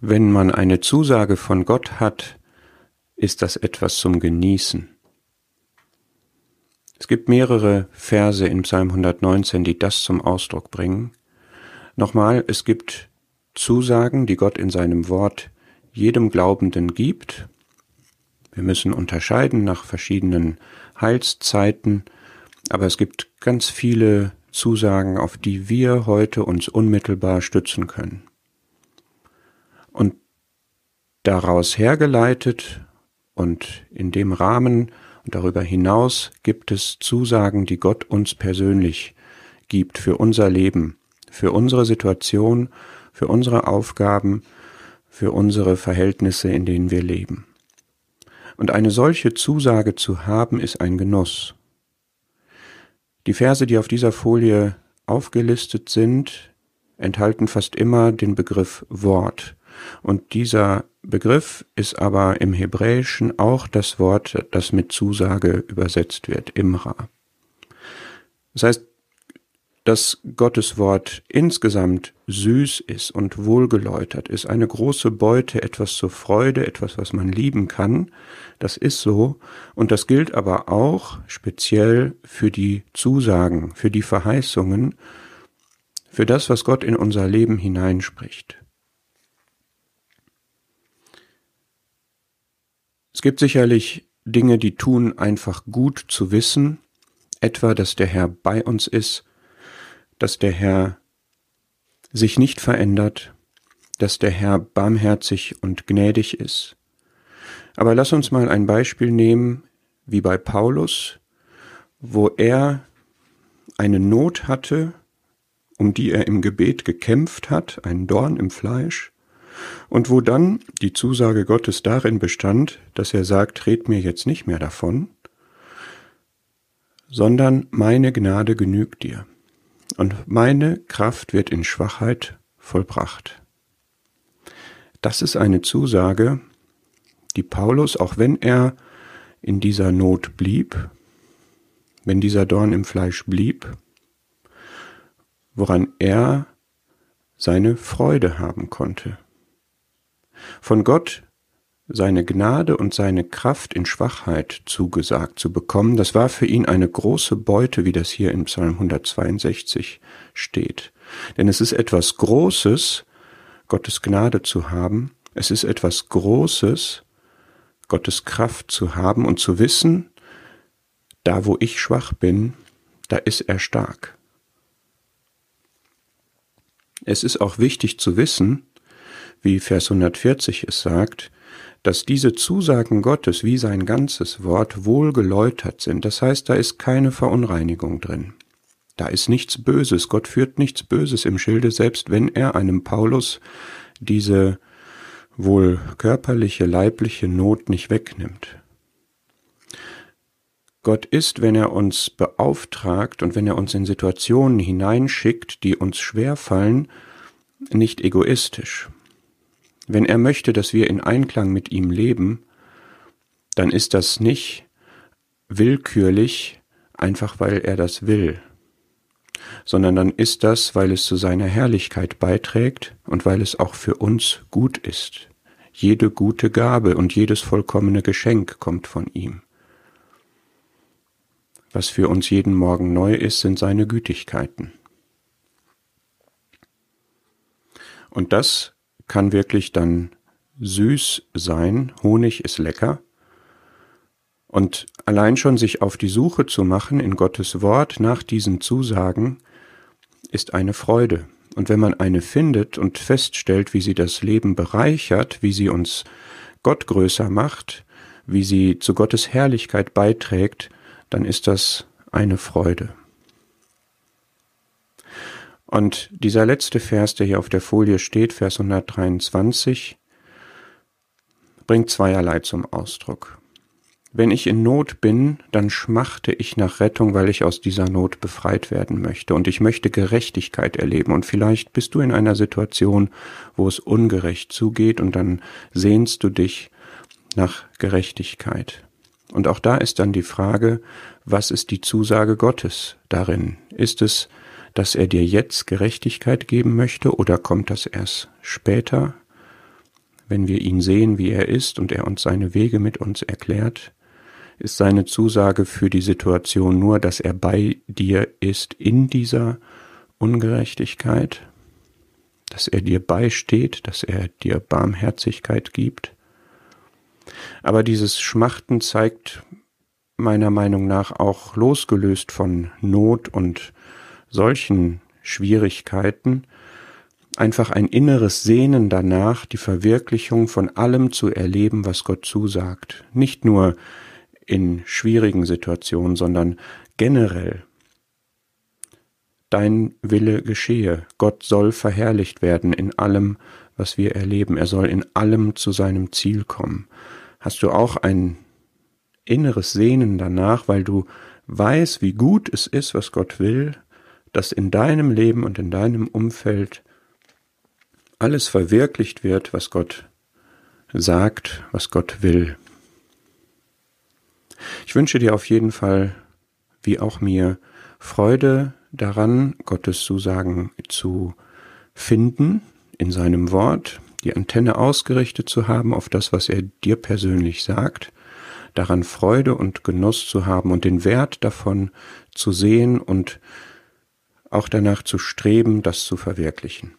Wenn man eine Zusage von Gott hat, ist das etwas zum Genießen. Es gibt mehrere Verse in Psalm 119, die das zum Ausdruck bringen. Nochmal, es gibt Zusagen, die Gott in seinem Wort jedem Glaubenden gibt. Wir müssen unterscheiden nach verschiedenen Heilszeiten, aber es gibt ganz viele Zusagen, auf die wir heute uns unmittelbar stützen können. Daraus hergeleitet und in dem Rahmen und darüber hinaus gibt es Zusagen, die Gott uns persönlich gibt für unser Leben, für unsere Situation, für unsere Aufgaben, für unsere Verhältnisse, in denen wir leben. Und eine solche Zusage zu haben, ist ein Genuss. Die Verse, die auf dieser Folie aufgelistet sind, enthalten fast immer den Begriff Wort. Und dieser Begriff ist aber im Hebräischen auch das Wort, das mit Zusage übersetzt wird, Imra. Das heißt, dass Gottes Wort insgesamt süß ist und wohlgeläutert ist, eine große Beute, etwas zur Freude, etwas, was man lieben kann, das ist so, und das gilt aber auch speziell für die Zusagen, für die Verheißungen, für das, was Gott in unser Leben hineinspricht. Es gibt sicherlich Dinge, die tun einfach gut zu wissen, etwa, dass der Herr bei uns ist, dass der Herr sich nicht verändert, dass der Herr barmherzig und gnädig ist. Aber lass uns mal ein Beispiel nehmen, wie bei Paulus, wo er eine Not hatte, um die er im Gebet gekämpft hat, ein Dorn im Fleisch, und wo dann die Zusage Gottes darin bestand, dass er sagt, red mir jetzt nicht mehr davon, sondern meine Gnade genügt dir, und meine Kraft wird in Schwachheit vollbracht. Das ist eine Zusage, die Paulus, auch wenn er in dieser Not blieb, wenn dieser Dorn im Fleisch blieb, woran er seine Freude haben konnte von Gott seine Gnade und seine Kraft in Schwachheit zugesagt zu bekommen, das war für ihn eine große Beute, wie das hier in Psalm 162 steht. Denn es ist etwas Großes, Gottes Gnade zu haben, es ist etwas Großes, Gottes Kraft zu haben und zu wissen, da wo ich schwach bin, da ist er stark. Es ist auch wichtig zu wissen, wie Vers 140 es sagt, dass diese Zusagen Gottes wie sein ganzes Wort wohl geläutert sind. Das heißt, da ist keine Verunreinigung drin. Da ist nichts Böses. Gott führt nichts Böses im Schilde, selbst wenn er einem Paulus diese wohl körperliche, leibliche Not nicht wegnimmt. Gott ist, wenn er uns beauftragt und wenn er uns in Situationen hineinschickt, die uns schwerfallen, nicht egoistisch. Wenn er möchte, dass wir in Einklang mit ihm leben, dann ist das nicht willkürlich, einfach weil er das will, sondern dann ist das, weil es zu seiner Herrlichkeit beiträgt und weil es auch für uns gut ist. Jede gute Gabe und jedes vollkommene Geschenk kommt von ihm. Was für uns jeden Morgen neu ist, sind seine Gütigkeiten. Und das kann wirklich dann süß sein. Honig ist lecker. Und allein schon sich auf die Suche zu machen in Gottes Wort nach diesen Zusagen ist eine Freude. Und wenn man eine findet und feststellt, wie sie das Leben bereichert, wie sie uns Gott größer macht, wie sie zu Gottes Herrlichkeit beiträgt, dann ist das eine Freude. Und dieser letzte Vers, der hier auf der Folie steht, Vers 123, bringt zweierlei zum Ausdruck. Wenn ich in Not bin, dann schmachte ich nach Rettung, weil ich aus dieser Not befreit werden möchte. Und ich möchte Gerechtigkeit erleben. Und vielleicht bist du in einer Situation, wo es ungerecht zugeht, und dann sehnst du dich nach Gerechtigkeit. Und auch da ist dann die Frage, was ist die Zusage Gottes darin? Ist es dass er dir jetzt Gerechtigkeit geben möchte oder kommt das erst später? wenn wir ihn sehen, wie er ist und er uns seine Wege mit uns erklärt, ist seine Zusage für die Situation nur, dass er bei dir ist in dieser Ungerechtigkeit, dass er dir beisteht, dass er dir Barmherzigkeit gibt. Aber dieses Schmachten zeigt meiner Meinung nach auch losgelöst von Not und solchen Schwierigkeiten, einfach ein inneres Sehnen danach, die Verwirklichung von allem zu erleben, was Gott zusagt. Nicht nur in schwierigen Situationen, sondern generell. Dein Wille geschehe. Gott soll verherrlicht werden in allem, was wir erleben. Er soll in allem zu seinem Ziel kommen. Hast du auch ein inneres Sehnen danach, weil du weißt, wie gut es ist, was Gott will, dass in deinem Leben und in deinem Umfeld alles verwirklicht wird, was Gott sagt, was Gott will. Ich wünsche dir auf jeden Fall, wie auch mir, Freude daran, Gottes Zusagen zu finden in seinem Wort, die Antenne ausgerichtet zu haben auf das, was er dir persönlich sagt, daran Freude und Genuss zu haben und den Wert davon zu sehen und auch danach zu streben, das zu verwirklichen.